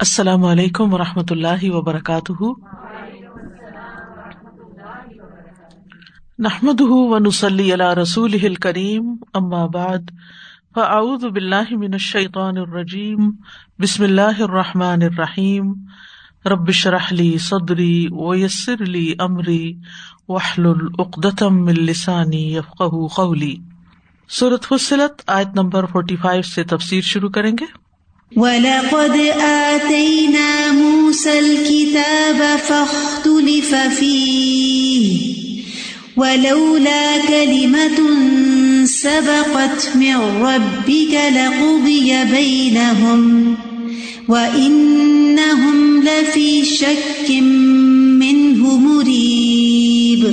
السلام علیکم و رحمۃ اللہ وبرکاتہ۔ نحمد ونسلی علی رسول کریم بعد، فاعوذ باللہ من الشیطان الرجیم، بسم اللہ الرحمٰن الرحیم۔ ربش رحلی صدری ویسر علی عمری وحل العقدم السانی یفق قولی۔ صورت فصلت، آیت نمبر فورٹی فائیو سے تفسیر شروع کریں گے۔ وَلَقَدْ آتَيْنَا مُوسَى الْكِتَابَ فَاخْتُلِفَ فِيهِ وَلَوْلَا كَلِمَةٌ سَبَقَتْ مِنْ رَبِّكَ لَقُضِيَ بَيْنَهُمْ وَإِنَّهُمْ لَفِي شَكٍّ مِّنْهُ مُرِيبٍ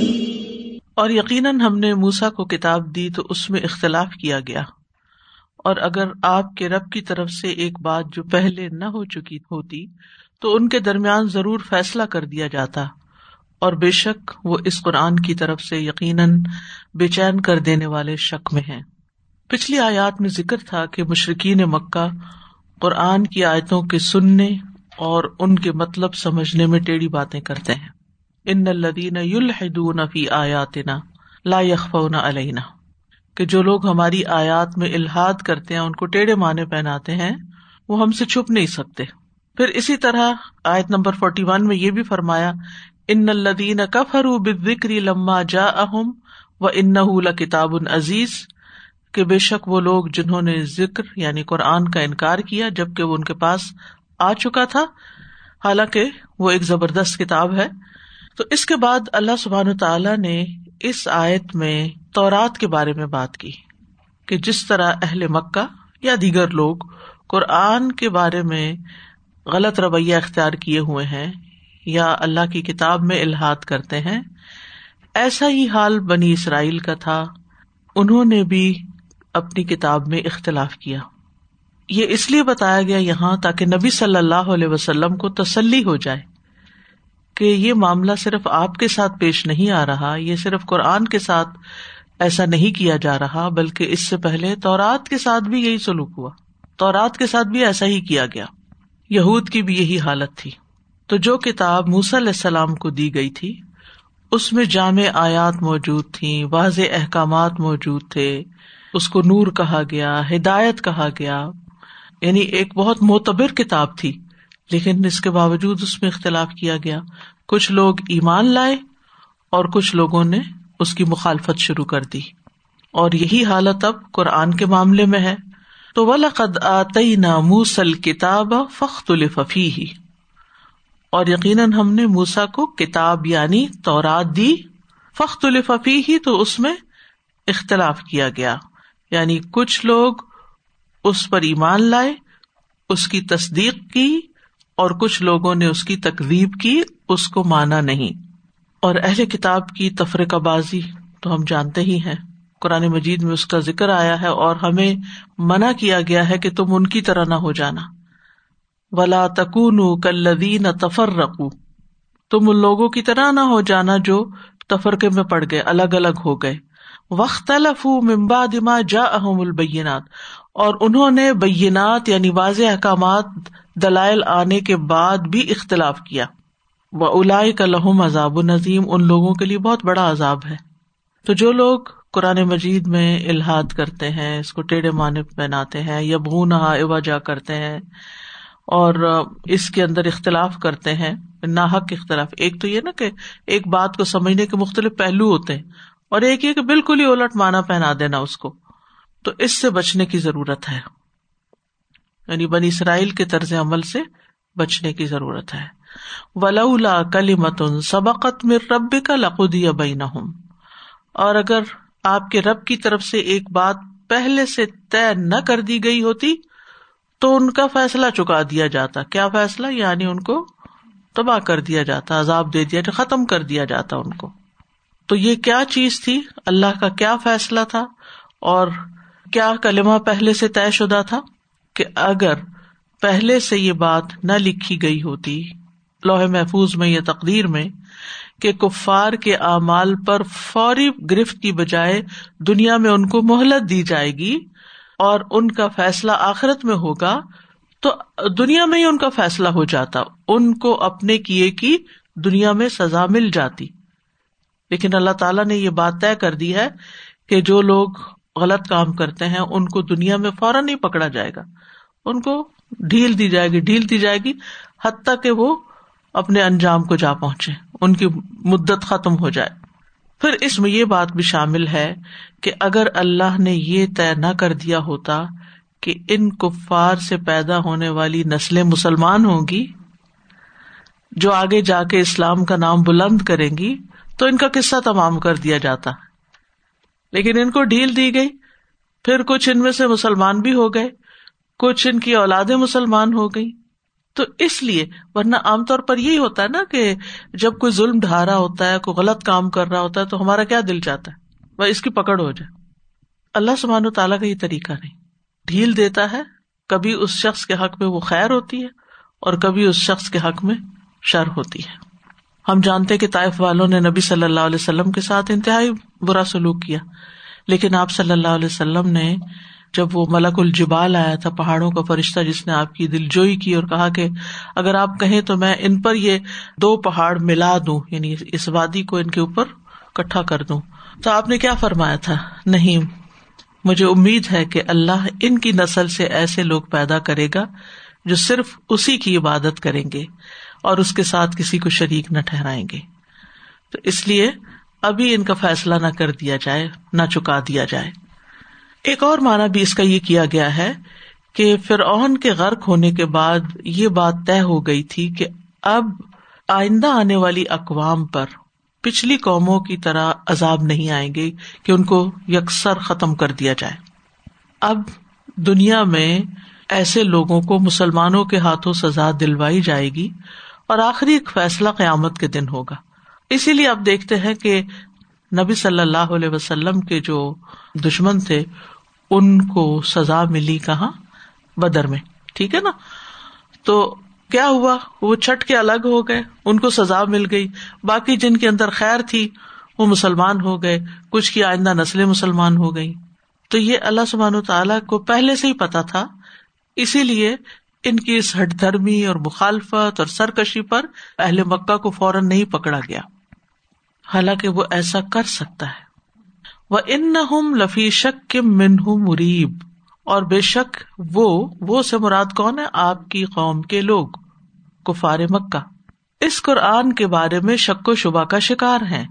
اور یقیناً ہم نے موسا کو کتاب دی تو اس میں اختلاف کیا گیا۔ اور اگر آپ کے رب کی طرف سے ایک بات جو پہلے نہ ہو چکی ہوتی، تو ان کے درمیان ضرور فیصلہ کر دیا جاتا۔ اور بے شک وہ اس قرآن کی طرف سے یقیناً بے چین کر دینے والے شک میں ہیں۔ پچھلی آیات میں ذکر تھا کہ مشرقین مکہ قرآن کی آیتوں کے سننے اور ان کے مطلب سمجھنے میں ٹیڑھی باتیں کرتے ہیں۔ ان الدین یلحدون فی آیاتنا لا یخفون علینا۔ کہ جو لوگ ہماری آیات میں الحاد کرتے ہیں، ان کو ٹیڑھے معنی پہناتے ہیں، وہ ہم سے چھپ نہیں سکتے۔ پھر اسی طرح آیت نمبر فورٹی ون میں یہ بھی فرمایا، ان الدین کفر بکری لما جا اہم و ان کتاب عزیز۔ کہ بے شک وہ لوگ جنہوں نے ذکر یعنی قرآن کا انکار کیا، جبکہ وہ ان کے پاس آ چکا تھا۔ حالانکہ وہ ایک زبردست کتاب ہے۔ تو اس کے بعد اللہ سبحان تعالیٰ نے اس آیت میں تورات کے بارے میں بات کی کہ جس طرح اہل مکہ یا دیگر لوگ قرآن کے بارے میں غلط رویہ اختیار کیے ہوئے ہیں یا اللہ کی کتاب میں الحاد کرتے ہیں، ایسا ہی حال بنی اسرائیل کا تھا۔ انہوں نے بھی اپنی کتاب میں اختلاف کیا۔ یہ اس لیے بتایا گیا یہاں تاکہ نبی صلی اللہ علیہ وسلم کو تسلی ہو جائے۔ کہ یہ معاملہ صرف آپ کے ساتھ پیش نہیں آ رہا، یہ صرف قرآن کے ساتھ ایسا نہیں کیا جا رہا، بلکہ اس سے پہلے تورات کے ساتھ بھی یہی سلوک ہوا۔ تورات کے ساتھ بھی ایسا ہی کیا گیا۔ یہود کی بھی یہی حالت تھی۔ تو جو کتاب موسی علیہ السلام کو دی گئی تھی، اس میں جامع آیات موجود تھی واضح احکامات موجود تھے، اس کو نور کہا گیا، ہدایت کہا گیا یعنی ایک بہت معتبر کتاب تھی۔ لیکن اس کے باوجود اس میں اختلاف کیا گیا۔ کچھ لوگ ایمان لائے اور کچھ لوگوں نے اس کی مخالفت شروع کر دی۔ اور یہی حالت اب قرآن کے معاملے میں ہے۔ تو ولقد آتی موسل کتاب فخت الفی ہی اور یقیناً ہم نے موسا کو کتاب یعنی تورات دی فخت الفی ہی تو اس میں اختلاف کیا گیا۔ یعنی کچھ لوگ اس پر ایمان لائے، اس کی تصدیق کی اور کچھ لوگوں نے اس کی تقریب کی، اس کو مانا نہیں۔ اور اہل کتاب کی تفرقہ بازی تو ہم جانتے ہی ہیں۔ قرآن مجید میں اس کا ذکر آیا ہے اور ہمیں منع کیا گیا ہے کہ تم ان کی طرح نہ ہو جانا۔ ولا تکون کلدین تفر رقو تم ان لوگوں کی طرح نہ ہو جانا جو تفرقے میں پڑ گئے الگ الگ ہو گئے۔ وقت ممبا دما جا احم البینات اور انہوں نے بینات یعنی واضح احکامات دلائل آنے کے بعد بھی اختلاف کیا۔ وہ الا کا لہم عذاب نظیم ان لوگوں کے لیے بہت بڑا عذاب ہے۔ تو جو لوگ قرآن مجید میں الحاد کرتے ہیں، اس کو ٹیڑھے معنی پہناتے ہیں یا بھون اوا جا کرتے ہیں اور اس کے اندر اختلاف کرتے ہیں، ناحق اختلاف۔ ایک تو یہ نا کہ ایک بات کو سمجھنے کے مختلف پہلو ہوتے ہیں اور ایک یہ کہ بالکل ہی الٹ مانا پہنا دینا اس کو۔ تو اس سے بچنے کی ضرورت ہے۔ یعنی بنی اسرائیل کے طرز عمل سے بچنے کی ضرورت ہے۔ ولا کلی متن سبقت میں رب کا لقودی بین اور اگر آپ کے رب کی طرف سے ایک بات پہلے سے طے نہ کر دی گئی ہوتی، تو ان کا فیصلہ چکا دیا جاتا۔ کیا فیصلہ؟ یعنی ان کو تباہ کر دیا جاتا، عذاب دے دیا ختم کر دیا جاتا ان کو۔ تو یہ کیا چیز تھی؟ اللہ کا کیا فیصلہ تھا؟ اور کیا کلمہ پہلے سے طے شدہ تھا؟ کہ اگر پہلے سے یہ بات نہ لکھی گئی ہوتی لوہے محفوظ میں یا تقدیر میں، کہ کفار کے اعمال پر فوری گرفت کی بجائے دنیا میں ان کو مہلت دی جائے گی اور ان کا فیصلہ آخرت میں ہوگا، تو دنیا میں ہی ان کا فیصلہ ہو جاتا، ان کو اپنے کیے کی دنیا میں سزا مل جاتی۔ لیکن اللہ تعالیٰ نے یہ بات طے کر دی ہے کہ جو لوگ غلط کام کرتے ہیں، ان کو دنیا میں فوراً نہیں پکڑا جائے گا۔ ان کو ڈھیل دی جائے گی، ڈھیل دی جائے گی حتیٰ کہ وہ اپنے انجام کو جا پہنچے، ان کی مدت ختم ہو جائے۔ پھر اس میں یہ بات بھی شامل ہے کہ اگر اللہ نے یہ طے نہ کر دیا ہوتا کہ ان کفار سے پیدا ہونے والی نسلیں مسلمان ہوں گی، جو آگے جا کے اسلام کا نام بلند کریں گی، تو ان کا قصہ تمام کر دیا جاتا۔ لیکن ان کو ڈھیل دی گئی، پھر کچھ ان میں سے مسلمان بھی ہو گئے۔ کچھ ان کی اولادیں مسلمان ہو گئی تو اس لیے، ورنہ عام طور پر یہی ہوتا ہے نا کہ جب کوئی ظلم ڈھا رہا ہوتا ہے، کوئی غلط کام کر رہا ہوتا ہے، تو ہمارا کیا دل چاہتا ہے؟ وہ اس کی پکڑ ہو جائے۔ اللہ سمان و تعالیٰ کا یہ طریقہ نہیں۔ ڈھیل دیتا ہے، کبھی اس شخص کے حق میں وہ خیر ہوتی ہے اور کبھی اس شخص کے حق میں شر ہوتی ہے۔ ہم جانتے کہ طائف والوں نے نبی صلی اللہ علیہ وسلم کے ساتھ انتہائی برا سلوک کیا۔ لیکن آپ صلی اللہ علیہ وسلم نے جب وہ ملک الجبال آیا تھا، پہاڑوں کا فرشتہ جس نے آپ کی دل جوئی کی اور کہا کہ اگر آپ کہیں تو میں ان پر یہ دو پہاڑ ملا دوں یعنی اس وادی کو ان کے اوپر کٹھا کر دوں۔ تو آپ نے کیا فرمایا تھا؟ نہیں، مجھے امید ہے کہ اللہ ان کی نسل سے ایسے لوگ پیدا کرے گا جو صرف اسی کی عبادت کریں گے اور اس کے ساتھ کسی کو شریک نہ ٹھہرائیں گے۔ تو اس لیے ابھی ان کا فیصلہ نہ کر دیا جائے، نہ چکا دیا جائے۔ ایک اور مانا بھی اس کا یہ کیا گیا ہے کہ فرعون کے غرق ہونے کے بعد یہ بات طے ہو گئی تھی کہ اب آئندہ آنے والی اقوام پر پچھلی قوموں کی طرح عذاب نہیں آئیں گے کہ ان کو یکسر ختم کر دیا جائے۔ اب دنیا میں ایسے لوگوں کو مسلمانوں کے ہاتھوں سزا دلوائی جائے گی اور آخری ایک فیصلہ قیامت کے دن ہوگا۔ اسی لیے آپ دیکھتے ہیں کہ نبی صلی اللہ علیہ وسلم کے جو دشمن تھے ان کو سزا ملی کہاں؟ بدر میں، ٹھیک ہے نا؟ تو کیا ہوا؟ وہ چھٹ کے الگ ہو گئے، ان کو سزا مل گئی۔ باقی جن کے اندر خیر تھی، وہ مسلمان ہو گئے۔ کچھ کی آئندہ نسلیں مسلمان ہو گئی تو یہ اللہ سبحان تعالیٰ کو پہلے سے ہی پتا تھا۔ اسی لیے ان کی اس ہٹ دھرمی اور مخالفت اور سرکشی پر اہل مکہ کو فوراً نہیں پکڑا گیا۔ حالانکہ وہ ایسا کر سکتا ہے۔ وہ ان نہ لفی شک کے منہ مریب اور بے شک وہ وہ سے مراد کون ہے؟ آپ کی قوم کے لوگ، کفار مکہ۔ اس قرآن کے بارے میں شک و شبہ کا شکار ہے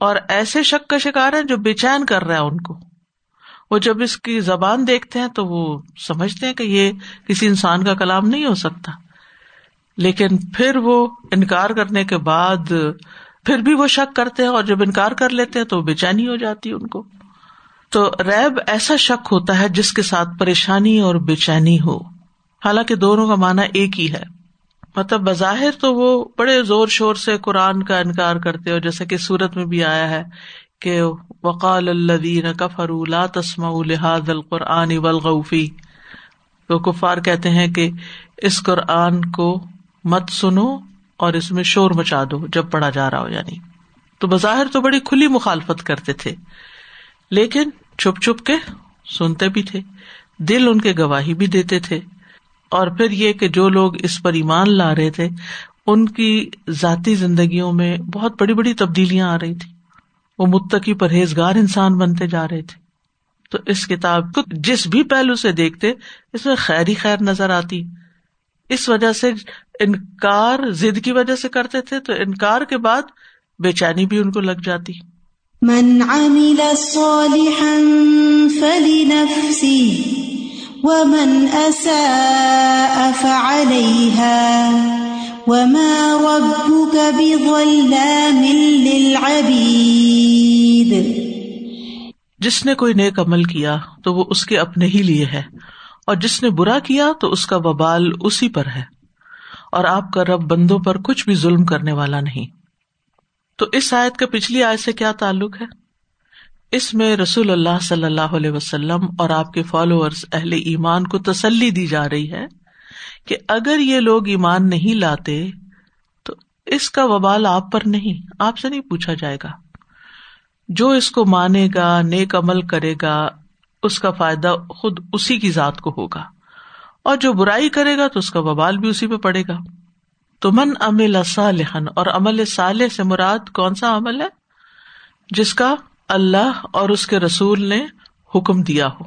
اور ایسے شک کا شکار ہے جو بے چین کر رہا ہے ان کو۔ وہ جب اس کی زبان دیکھتے ہیں تو وہ سمجھتے ہیں کہ یہ کسی انسان کا کلام نہیں ہو سکتا۔ لیکن پھر وہ انکار کرنے کے بعد پھر بھی وہ شک کرتے ہیں اور جب انکار کر لیتے ہیں تو بے چینی ہو جاتی ہے ان کو۔ تو ریب ایسا شک ہوتا ہے جس کے ساتھ پریشانی اور بے چینی ہو۔ حالانکہ دونوں کا مانا ایک ہی ہے۔ مطلب بظاہر تو وہ بڑے زور شور سے قرآن کا انکار کرتے اور جیسے کہ سورت میں بھی آیا ہے کہ وقال الدین کفر لا تسما الحاظ القرآن ولغفی تو کفار کہتے ہیں کہ اس قرآن کو مت سنو۔ اور اس میں شور مچا دو جب پڑھا جا رہا ہو یعنی۔ تو بظاہر تو بڑی کھلی مخالفت کرتے تھے۔ لیکن چھپ چھپ کے سنتے بھی تھے۔ دل ان کے گواہی بھی دیتے تھے۔ اور پھر یہ کہ جو لوگ اس پر ایمان لا رہے تھے، ان کی ذاتی زندگیوں میں بہت بڑی بڑی تبدیلیاں آ رہی تھی وہ متقی پرہیزگار انسان بنتے جا رہے تھے۔ تو اس کتاب کو جس بھی پہلو سے دیکھتے، اس میں خیر ہی خیر نظر آتی۔ اس وجہ سے انکار ضد کی وجہ سے کرتے تھے تو انکار کے بعد بے چینی بھی ان کو لگ جاتی۔ من عمل صالحا فلنفسه ومن اساء فعليها وما ربك بظلام للعبيد۔ جس نے کوئی نیک عمل کیا تو وہ اس کے اپنے ہی لیے ہے۔ اور جس نے برا کیا تو اس کا وبال اسی پر ہے اور آپ کا رب بندوں پر کچھ بھی ظلم کرنے والا نہیں۔ تو اس آیت کا پچھلی آیت سے کیا تعلق ہے؟ اس میں رسول اللہ صلی اللہ علیہ وسلم اور آپ کے فالوورز اہل ایمان کو تسلی دی جا رہی ہے کہ اگر یہ لوگ ایمان نہیں لاتے تو اس کا وبال آپ پر نہیں، آپ سے نہیں پوچھا جائے گا۔ جو اس کو مانے گا، نیک عمل کرے گا اس کا فائدہ خود اسی کی ذات کو ہوگا۔ اور جو برائی کرے گا تو اس کا ببال بھی اسی پہ پڑے گا۔ تو من امل صالحن اور عمل صالح سے مراد کون سا عمل ہے؟ جس کا اللہ اور اس کے رسول نے حکم دیا ہو۔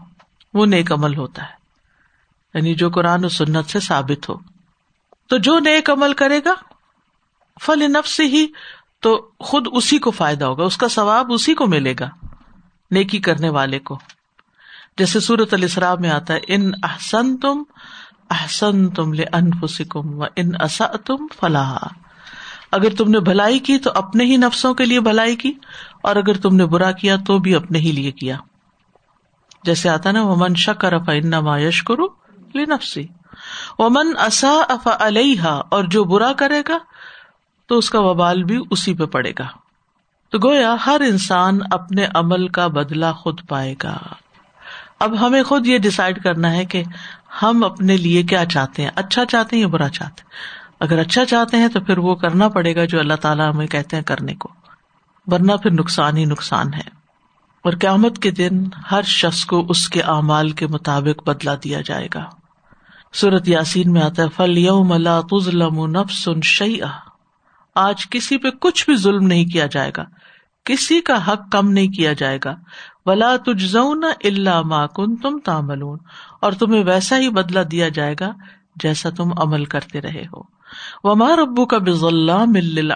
وہ نیک عمل ہوتا ہے۔ یعنی جو قرآن و سنت سے ثابت ہو۔ تو جو نیک عمل کرے گا فل نفس سے ہی تو خود اسی کو فائدہ ہوگا۔ اس کا ثواب اسی کو ملے گا۔ نیکی کرنے والے کو۔ جیسے سورت السرا میں آتا ہے، ان احسن تم احسن تم لے انفسکم و ان اصا تم فلاح اگر تم نے بھلائی کی تو اپنے ہی نفسوں کے لیے بھلائی کی، اور اگر تم نے برا کیا تو بھی اپنے ہی لیے کیا۔ جیسے آتا نا، ومن شکر اف انما یش کرو نفسی ومن اصا اف علیہ اور جو برا کرے گا تو اس کا وبال بھی اسی پہ پڑے گا۔ تو گویا ہر انسان اپنے عمل کا بدلا خود پائے گا۔ اب ہمیں خود یہ ڈسائڈ کرنا ہے کہ ہم اپنے لیے کیا چاہتے ہیں۔ اچھا چاہتے ہیں یا برا چاہتے ہیں؟ اگر اچھا چاہتے ہیں تو پھر وہ کرنا پڑے گا جو اللہ تعالیٰ ہمیں کہتے ہیں کرنے کو۔ ورنہ پھر نقصان ہی نقصان ہے۔ اور قیامت کے دن ہر شخص کو اس کے اعمال کے مطابق بدلا دیا جائے گا۔ سورت یاسین میں آتا ہے فل یوم اللہ تزلم نفس آج کسی پہ کچھ بھی ظلم نہیں کیا جائے گا۔ کسی کا حق کم نہیں کیا جائے گا۔ ولا تجزون اللہ ما تم تاملون اور تمہیں ویسا ہی بدلا دیا جائے گا جیسا تم عمل کرتے رہے ہو۔ وما ربو کا بزلہ مل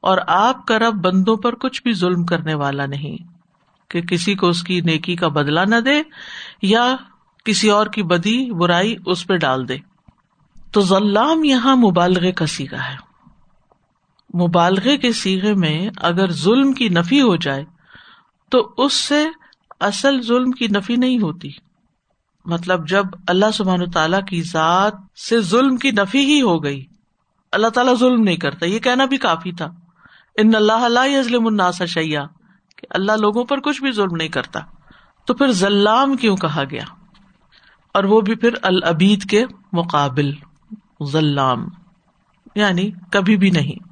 اور آپ کا رب بندوں پر کچھ بھی ظلم کرنے والا نہیں۔ کہ کسی کو اس کی نیکی کا بدلا نہ دے یا کسی اور کی بدی، برائی اس پہ ڈال دے۔ تو ذلام یہاں مبالغ کا سیگا ہے۔ مبالغے کے سیگے میں اگر ظلم کی نفی ہو جائے تو اس سے اصل ظلم کی نفی نہیں ہوتی۔ مطلب جب اللہ سبحان تعالیٰ کی ذات سے ظلم کی نفی ہی ہو گئی۔ اللہ تعالیٰ ظلم نہیں کرتا، یہ کہنا بھی کافی تھا۔ ان اللہ اللہ ظلم الناس شیا کہ اللہ لوگوں پر کچھ بھی ظلم نہیں کرتا۔ تو پھر ذلام کیوں کہا گیا؟ اور وہ بھی پھر العبید کے مقابل ذلام یعنی کبھی بھی نہیں۔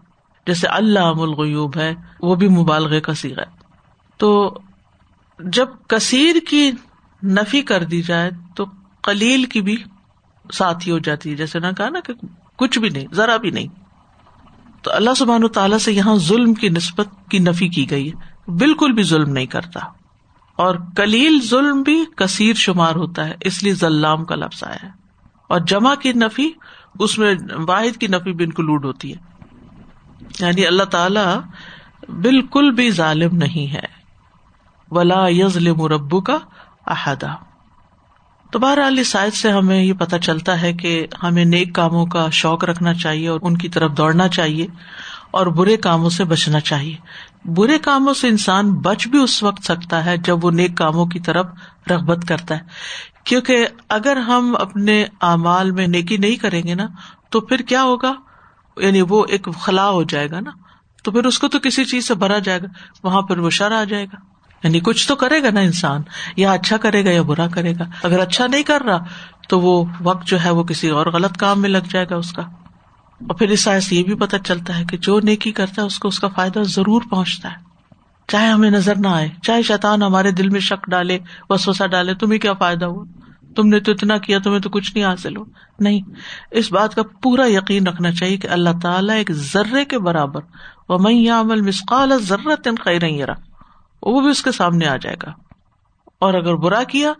جیسے اللہ الغیوب ہے، وہ بھی مبالغ کا سیرا ہے۔ تو جب کثیر کی نفی کر دی جائے، تو کلیل کی بھی ساتھی ہو جاتی ہے۔ جیسے نہ کہا نا کہ کچھ بھی نہیں، ذرا بھی نہیں۔ تو اللہ سبحان و تعالیٰ سے یہاں ظلم کی نسبت کی نفی کی گئی ہے۔ بالکل بھی ظلم نہیں کرتا۔ اور کلیل ظلم بھی کثیر شمار ہوتا ہے، اس لیے ذلام کا لفظ آیا ہے۔ اور جمع کی نفی، اس میں واحد کی نفی بھی انکلوڈ ہوتی ہے۔ یعنی اللہ تعالی بالکل بھی ظالم نہیں ہے۔ ولا یزل مربو کا احدہ تو بہرحال اس سائز سے ہمیں یہ پتا چلتا ہے کہ ہمیں نیک کاموں کا شوق رکھنا چاہیے اور ان کی طرف دوڑنا چاہیے اور برے کاموں سے بچنا چاہیے۔ برے کاموں سے انسان بچ بھی اس وقت سکتا ہے جب وہ نیک کاموں کی طرف رغبت کرتا ہے۔ کیونکہ اگر ہم اپنے اعمال میں نیکی نہیں کریں گے نا، تو پھر کیا ہوگا؟ یعنی وہ ایک خلا ہو جائے گا نا، تو پھر اس کو تو کسی چیز سے بھرا جائے گا، وہاں پھر وہ شر آ جائے گا۔ یعنی کچھ تو کرے گا نا انسان، یا اچھا کرے گا یا برا کرے گا۔ اگر اچھا نہیں کر رہا، تو وہ وقت جو ہے وہ کسی اور غلط کام میں لگ جائے گا اس کا۔ اور پھر اس سائز یہ بھی پتا چلتا ہے کہ جو نیکی کرتا ہے، اس کو اس کا فائدہ ضرور پہنچتا ہے۔ چاہے ہمیں نظر نہ آئے، چاہے شیطان ہمارے دل میں شک ڈالے وسوسا ڈالے، تمہیں کیا فائدہ ہوا؟ تم نے تو اتنا کیا، تمہیں تو کچھ نہیں حاصل ہو۔ نہیں، اس بات کا پورا یقین رکھنا چاہیے کہ اللہ تعالیٰ ایک ذرے کے برابر وہ میں عمل مسقال وہ بھی اس کے سامنے آ جائے گا۔ اور اگر برا کیا،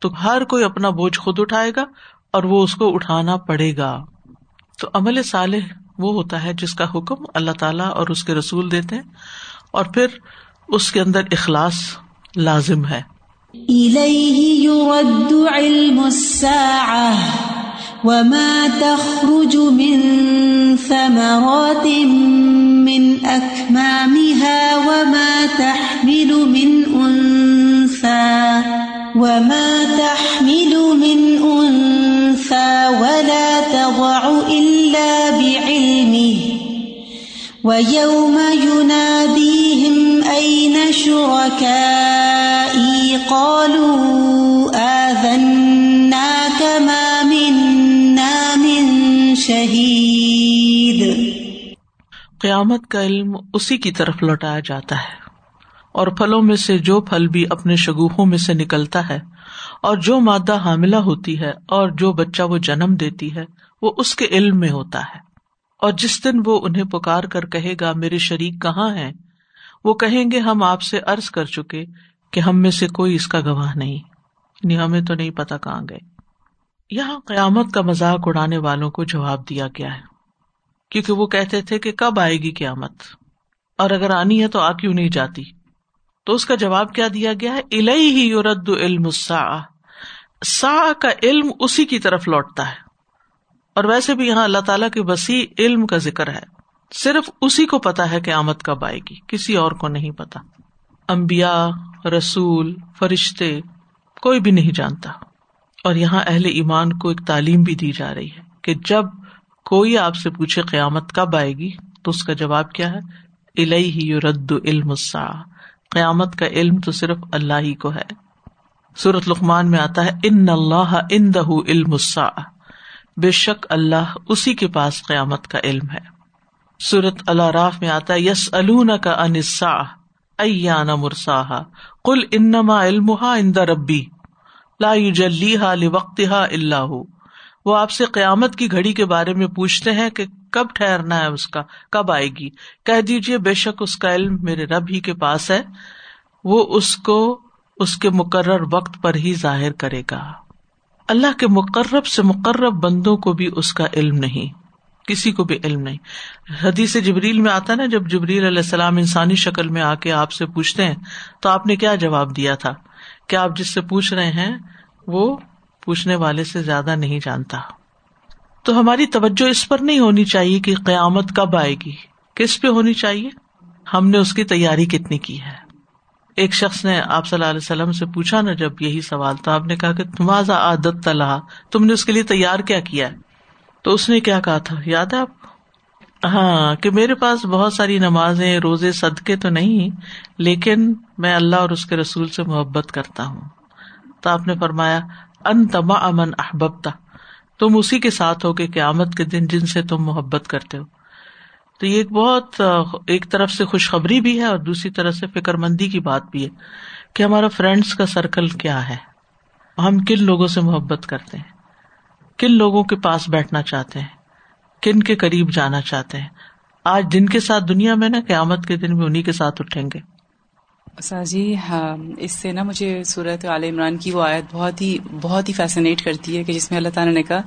تو ہر کوئی اپنا بوجھ خود اٹھائے گا اور وہ اس کو اٹھانا پڑے گا۔ تو عمل صالح وہ ہوتا ہے جس کا حکم اللہ تعالیٰ اور اس کے رسول دیتے ہیں، اور پھر اس کے اندر اخلاص لازم ہے۔ إليه يرد علم الساعة وما تخرج من ثمرات من أكمامها وما تحمل من أنثى وما تحمل من أنثى ولا تضع إلا بعلمه ويوم يناديهم أين شركائي قالوا آذناك ما منا من شهيد. قیامت کا علم اسی کی طرف لوٹایا جاتا ہے اور پھلوں میں سے جو پھل بھی اپنے شگوفوں میں سے نکلتا ہے اور جو مادہ حاملہ ہوتی ہے اور جو بچہ وہ جنم دیتی ہے، وہ اس کے علم میں ہوتا ہے۔ اور جس دن وہ انہیں پکار کر کہے گا، میرے شریک کہاں ہے وہ کہیں گے، ہم آپ سے ارض کر چکے کہ ہم میں سے کوئی اس کا گواہ نہیں۔ یعنی ہمیں تو نہیں پتا کہاں گئے۔ یہاں قیامت کا مذاق اڑانے والوں کو جواب دیا گیا ہے۔ کیونکہ وہ کہتے تھے کہ کب آئے گی قیامت۔ اور اگر آنی ہے تو آ کیوں نہیں جاتی؟ تو اس کا جواب کیا دیا گیا ہے؟ الہی ہی یورد علم سا کا علم اسی کی طرف لوٹتا ہے۔ اور ویسے بھی یہاں اللہ تعالیٰ کے وسیع علم کا ذکر ہے۔ صرف اسی کو پتا ہے کہ آمد کب آئے گی۔ کسی اور کو نہیں پتا۔ امبیا رسول، فرشتے، کوئی بھی نہیں جانتا۔ اور یہاں اہل ایمان کو ایک تعلیم بھی دی جا رہی ہے کہ جب کوئی آپ سے پوچھے قیامت کب آئے گی، تو اس کا جواب کیا ہے؟ الہی رد علم قیامت کا علم تو صرف اللہ ہی کو ہے۔ سورت لقمان میں آتا ہے، ان اللہ ان دہ علم بے شک اللہ اسی کے پاس قیامت کا علم ہے۔ سورت اللہ راف میں آتا ہے یس النا کا انسا ایانا مرسا کل انما علم اند ربی، لا جلی ہا وقت ہا وہ آپ سے قیامت کی گھڑی کے بارے میں پوچھتے ہیں کہ کب ٹھہرنا ہے اس کا، کب آئے گی۔ کہہ دیجیے بے شک اس کا علم میرے رب ہی کے پاس ہے، وہ اس کو اس کے مقرر وقت پر ہی ظاہر کرے گا۔ اللہ کے مقرب سے مقرب بندوں کو بھی اس کا علم نہیں۔ کسی کو بھی علم نہیں۔ حدیث جبریل میں آتا نا، جب جبریل علیہ السلام انسانی شکل میں آ کے آپ سے پوچھتے ہیں، تو آپ نے کیا جواب دیا تھا؟ کہ آپ جس سے پوچھ رہے ہیں، وہ پوچھنے والے سے زیادہ نہیں جانتا۔ تو ہماری توجہ اس پر نہیں ہونی چاہیے کہ قیامت کب آئے گی۔ کس پہ ہونی چاہیے؟ ہم نے اس کی تیاری کتنی کی ہے؟ ایک شخص نے آپ صلی اللہ علیہ وسلم سے پوچھا نا، جب یہی سوال، تو آپ نے کہا کہ تمہارا عادت تلا تم نے اس کے لیے تیار کیا کیا ہے؟ تو اس نے کیا کہا تھا؟ یاد ہے آپ؟ ہاں کہ میرے پاس بہت ساری نمازیں، روزے، صدقے تو نہیں، لیکن میں اللہ اور اس کے رسول سے محبت کرتا ہوں۔ تو آپ نے فرمایا ان تما امن احبتا تم اسی کے ساتھ ہو کہ قیامت کے دن جن سے تم محبت کرتے ہو۔ تو یہ ایک بہت، ایک طرف سے خوشخبری بھی ہے اور دوسری طرف سے فکر مندی کی بات بھی ہے کہ ہمارا فرینڈس کا سرکل کیا ہے۔ ہم کن لوگوں سے محبت کرتے ہیں؟ کن لوگوں کے پاس بیٹھنا چاہتے ہیں؟ کن کے قریب جانا چاہتے ہیں؟ آج جن کے ساتھ دنیا میں نا، قیامت کے دن بھی انہیں کے ساتھ اٹھیں گے۔ جی ہاں اس سے نا مجھے صورت عال عمران کی وہ آیت بہت ہی بہت ہی فیسنیٹ کرتی ہے کہ جس میں اللہ تعالیٰ نے کہا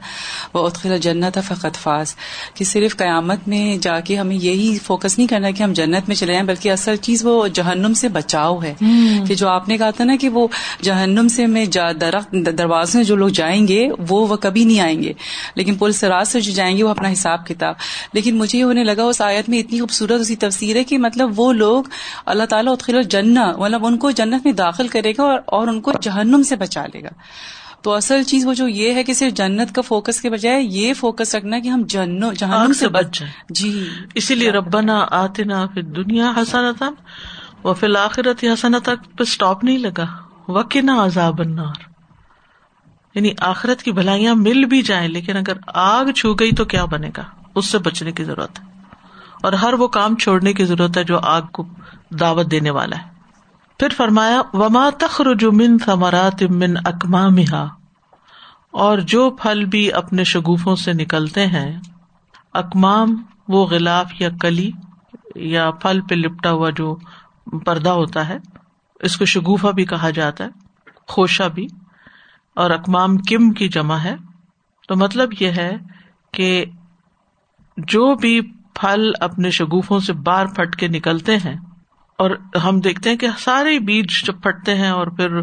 وہ اتخلا جنت فقط فاس کہ صرف قیامت میں جا کے ہمیں یہی فوکس نہیں کرنا کہ ہم جنت میں چلے جائیں بلکہ اصل چیز وہ جہنم سے بچاؤ ہے۔ کہ جو آپ نے کہا تھا نا کہ وہ جہنم سے میں درخت دروازے میں جو لوگ جائیں گے وہ وہ کبھی نہیں آئیں گے۔ لیکن پل سراج سے جو جائیں گے وہ اپنا حساب کتاب۔ لیکن مجھے یہ ہونے لگا اس آیت میں اتنی خوبصورت اسی تفسیر ہے کہ مطلب وہ لوگ اللہ تعالیٰ اتخلا جنت مطلب ان کو جنت میں داخل کرے گا اور ان کو جہنم سے بچا لے گا۔ تو اصل چیز وہ جو یہ ہے کہ صرف جنت کا فوکس کے بجائے یہ فوکس رکھنا کہ ہم جہنم سے بچ جائیں۔ جی۔ اسی لیے ربنا آتے نا پھر دنیا حسنتا وہ پھر آخرت حسنت پہ اسٹاپ نہیں لگا۔ وکی نہ عذاب النار۔ یعنی آخرت کی بھلائیاں مل بھی جائیں لیکن اگر آگ چھو گئی تو کیا بنے گا؟ اس سے بچنے کی ضرورت ہے۔ اور ہر وہ کام چھوڑنے کی ضرورت ہے جو آگ کو دعوت دینے والا ہے۔ پھر فرمایا، وما تخرج من ثمرات من اکمامها اور جو پھل بھی اپنے شگوفوں سے نکلتے ہیں، اکمام، وہ غلاف یا کلی یا پھل پہ لپٹا ہوا جو پردہ ہوتا ہے، اس کو شگوفا بھی کہا جاتا ہے خوشا بھی۔ اور اکمام کم کی جمع ہے۔ تو مطلب یہ ہے کہ جو بھی پھل اپنے شگوفوں سے بار پھٹ کے نکلتے ہیں اور ہم دیکھتے ہیں کہ سارے بیج جب پھٹتے ہیں اور پھر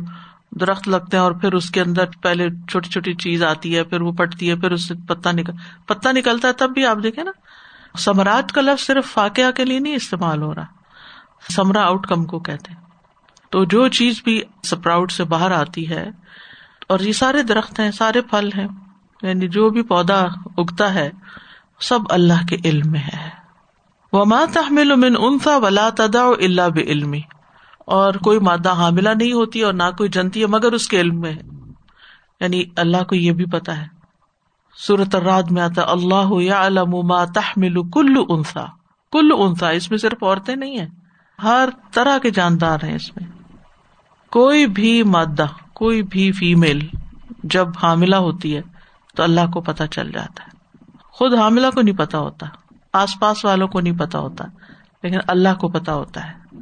درخت لگتے ہیں اور پھر اس کے اندر پہلے چھوٹی چھوٹی چیز آتی ہے، پھر وہ پٹتی ہے، پھر اس سے پتا نکل پتا نکلتا ہے تب بھی آپ دیکھیں نا، سمراج کا لفظ صرف فاقیہ کے لیے نہیں استعمال ہو رہا۔ سمرا آؤٹ کم کو کہتے ہیں۔ تو جو چیز بھی سپراؤٹ سے باہر آتی ہے، اور یہ سارے درخت ہیں، سارے پھل ہیں یعنی جو بھی پودا اگتا ہے، سب اللہ کے علم میں ہے۔ وہ مات تحمل من انفا ولا تدا اللہ بعلمی اور کوئی مادہ حاملہ نہیں ہوتی اور نہ کوئی جنتی ہے مگر اس کے علم میں ہے۔ یعنی اللہ کو یہ بھی پتا ہے۔ سورت الراد میں آتا اللہ یا ما تحمل کل انسا کل انسا اس میں صرف عورتیں نہیں ہیں۔ ہر طرح کے جاندار ہیں اس میں۔ کوئی بھی مادہ، کوئی بھی فیمل جب حاملہ ہوتی ہے تو اللہ کو پتا چل جاتا ہے۔ خود حاملہ کو نہیں پتا ہوتا۔ آس پاس والوں کو نہیں پتا ہوتا، لیکن اللہ کو پتا ہوتا ہے۔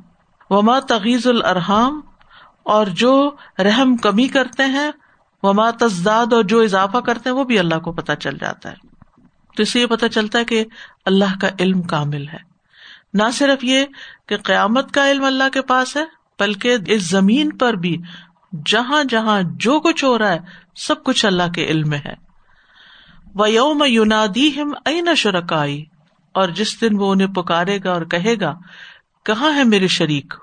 وما تغیز الرحام اور جو رحم کمی کرتے ہیں، وما تزداد، اور جو اضافہ کرتے ہیں، وہ بھی اللہ کو پتا چل جاتا ہے۔ تو اس سے یہ پتا چلتا ہے کہ اللہ کا علم کامل ہے۔ نہ صرف یہ کہ قیامت کا علم اللہ کے پاس ہے، بلکہ اس زمین پر بھی جہاں جہاں جو کچھ ہو رہا ہے، سب کچھ اللہ کے علم میں ہے۔ وہ یوم یونادی ہم این شرکائی اور جس دن وہ انہیں پکارے گا اور کہے گا، کہاں ہے میرے شریک؟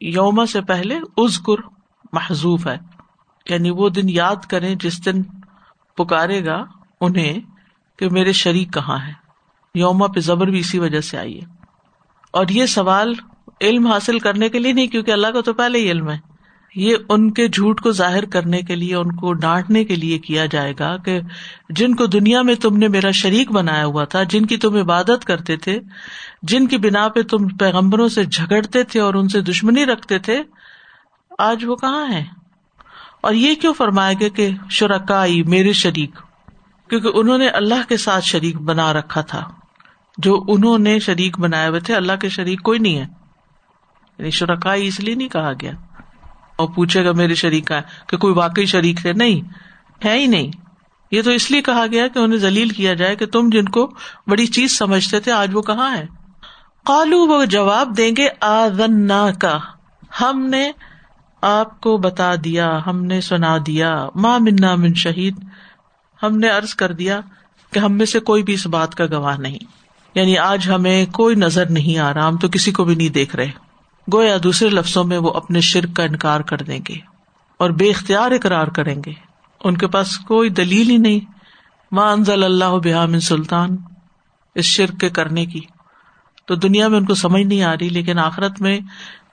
یوما سے پہلے ازگر محضوف ہے۔ یعنی وہ دن یاد کرے جس دن پکارے گا انہیں کہ میرے شریک کہاں ہے۔ یوما پہ زبر بھی اسی وجہ سے آئی ہے۔ اور یہ سوال علم حاصل کرنے کے لیے نہیں، کیونکہ اللہ کا تو پہلے ہی علم ہے۔ یہ ان کے جھوٹ کو ظاہر کرنے کے لیے، ان کو ڈانٹنے کے لیے کیا جائے گا کہ جن کو دنیا میں تم نے میرا شریک بنایا ہوا تھا، جن کی تم عبادت کرتے تھے، جن کی بنا پہ تم پیغمبروں سے جھگڑتے تھے اور ان سے دشمنی رکھتے تھے، آج وہ کہاں ہے اور یہ کیوں فرمائے گا کہ شرکائی میرے شریک؟ کیونکہ انہوں نے اللہ کے ساتھ شریک بنا رکھا تھا۔ جو انہوں نے شریک بنائے ہوئے تھے، اللہ کے شریک کوئی نہیں ہے۔ یعنی شرکائی اس لیے نہیں کہا گیا۔ اور پوچھے گا میرے شریک کا کہ کوئی واقعی شریک تھے نہیں، ہے ہی نہیں۔ یہ تو اس لیے کہا گیا کہ انہیں ذلیل کیا جائے کہ تم جن کو بڑی چیز سمجھتے تھے، آج وہ کہاں ہے کالو وہ جواب دیں گے آدن کا ہم نے آپ کو بتا دیا، ہم نے سنا دیا۔ ماں منا من شہید۔ ہم نے ارض کر دیا کہ ہم میں سے کوئی بھی اس بات کا گواہ نہیں۔ یعنی آج ہمیں کوئی نظر نہیں آ رہا ہم تو کسی کو بھی نہیں دیکھ رہے۔ گویا دوسرے لفظوں میں وہ اپنے شرک کا انکار کر دیں گے اور بے اختیار اقرار کریں گے۔ ان کے پاس کوئی دلیل ہی نہیں۔ ماں انزل اللہ بحام سلطان۔ اس شرک کے کرنے کی۔ تو دنیا میں ان کو سمجھ نہیں آ رہی، لیکن آخرت میں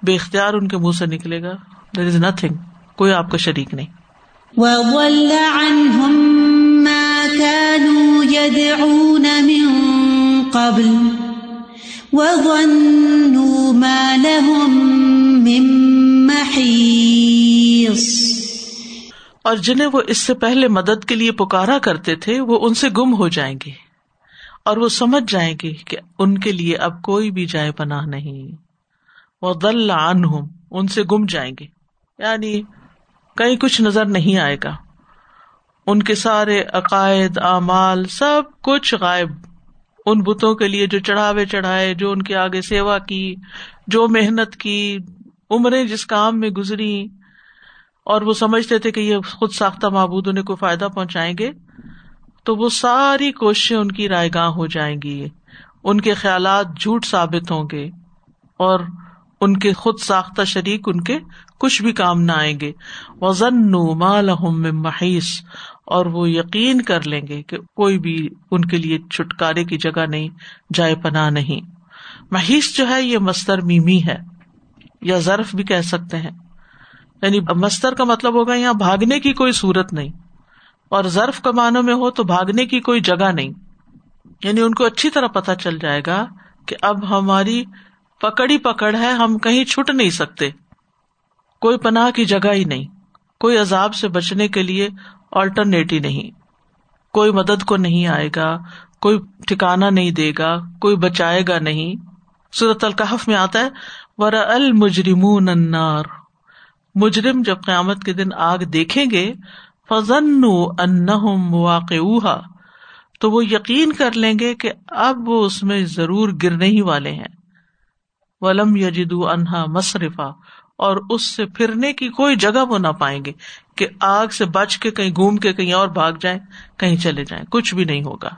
بے اختیار ان کے منہ سے نکلے گا۔ دیر از نتنگ کوئی آپ کا شریک نہیں۔ قبل۔ ما لهم من محیص اور جنہیں وہ اس سے پہلے مدد کے لیے پکارا کرتے تھے، وہ ان سے گم ہو جائیں گے اور وہ سمجھ جائیں گے کہ ان کے لیے اب کوئی بھی جائے پناہ نہیں۔ وہ دل عنہم ان سے گم جائیں گے۔ یعنی کہیں کچھ نظر نہیں آئے گا۔ ان کے سارے عقائد، اعمال، سب کچھ غائب۔ ان بتوں کے لیے جو چڑھاوے چڑھائے، جو ان کے آگے سیوا کی، جو محنت کی، عمریں جس کام میں گزری، اور وہ سمجھتے تھے کہ یہ خود ساختہ معبود انہیں کوئی فائدہ پہنچائیں گے، تو وہ ساری کوششیں ان کی رائے گاہ ہو جائیں گی۔ ان کے خیالات جھوٹ ثابت ہوں گے، اور ان کے خود ساختہ شریک ان کے کچھ بھی کام نہ آئیں گے۔ وزن محیث اور وہ یقین کر لیں گے کہ کوئی بھی ان کے لیے چھٹکارے کی جگہ نہیں، جائے پناہ نہیں۔ محیث جو ہے، یہ مستر میمی ہے۔ یا ضرف بھی کہہ سکتے ہیں۔ یعنی مستر کا مطلب ہوگا یہاں بھاگنے کی کوئی صورت نہیں۔ اور ضرف کمانوں میں ہو تو بھاگنے کی کوئی جگہ نہیں۔ یعنی ان کو اچھی طرح پتا چل جائے گا کہ اب ہماری پکڑی پکڑ ہے، ہم کہیں چھٹ نہیں سکتے۔ کوئی پناہ کی جگہ ہی نہیں۔ کوئی عذاب سے بچنے کے لیے آلٹرنیٹ ہی نہیں۔ کوئی مدد کو نہیں آئے گا، کوئی ٹھکانا نہیں دے گا، کوئی بچائے گا نہیں۔ صورت القحف میں آتا ہے ور المجرم انار مجرم جب قیامت کے دن آگ دیکھیں گے فضن ان واقع تو وہ یقین کر لیں گے کہ اب وہ اس میں ضرور گرنے ہی والے ہیں۔ ولم یجدو انہا مصرفا۔ اور اس سے پھرنے کی کوئی جگہ وہ نہ پائیں گے کہ آگ سے بچ کے کہیں گھوم کے کہیں اور بھاگ جائیں، کہیں چلے جائیں، کچھ بھی نہیں ہوگا۔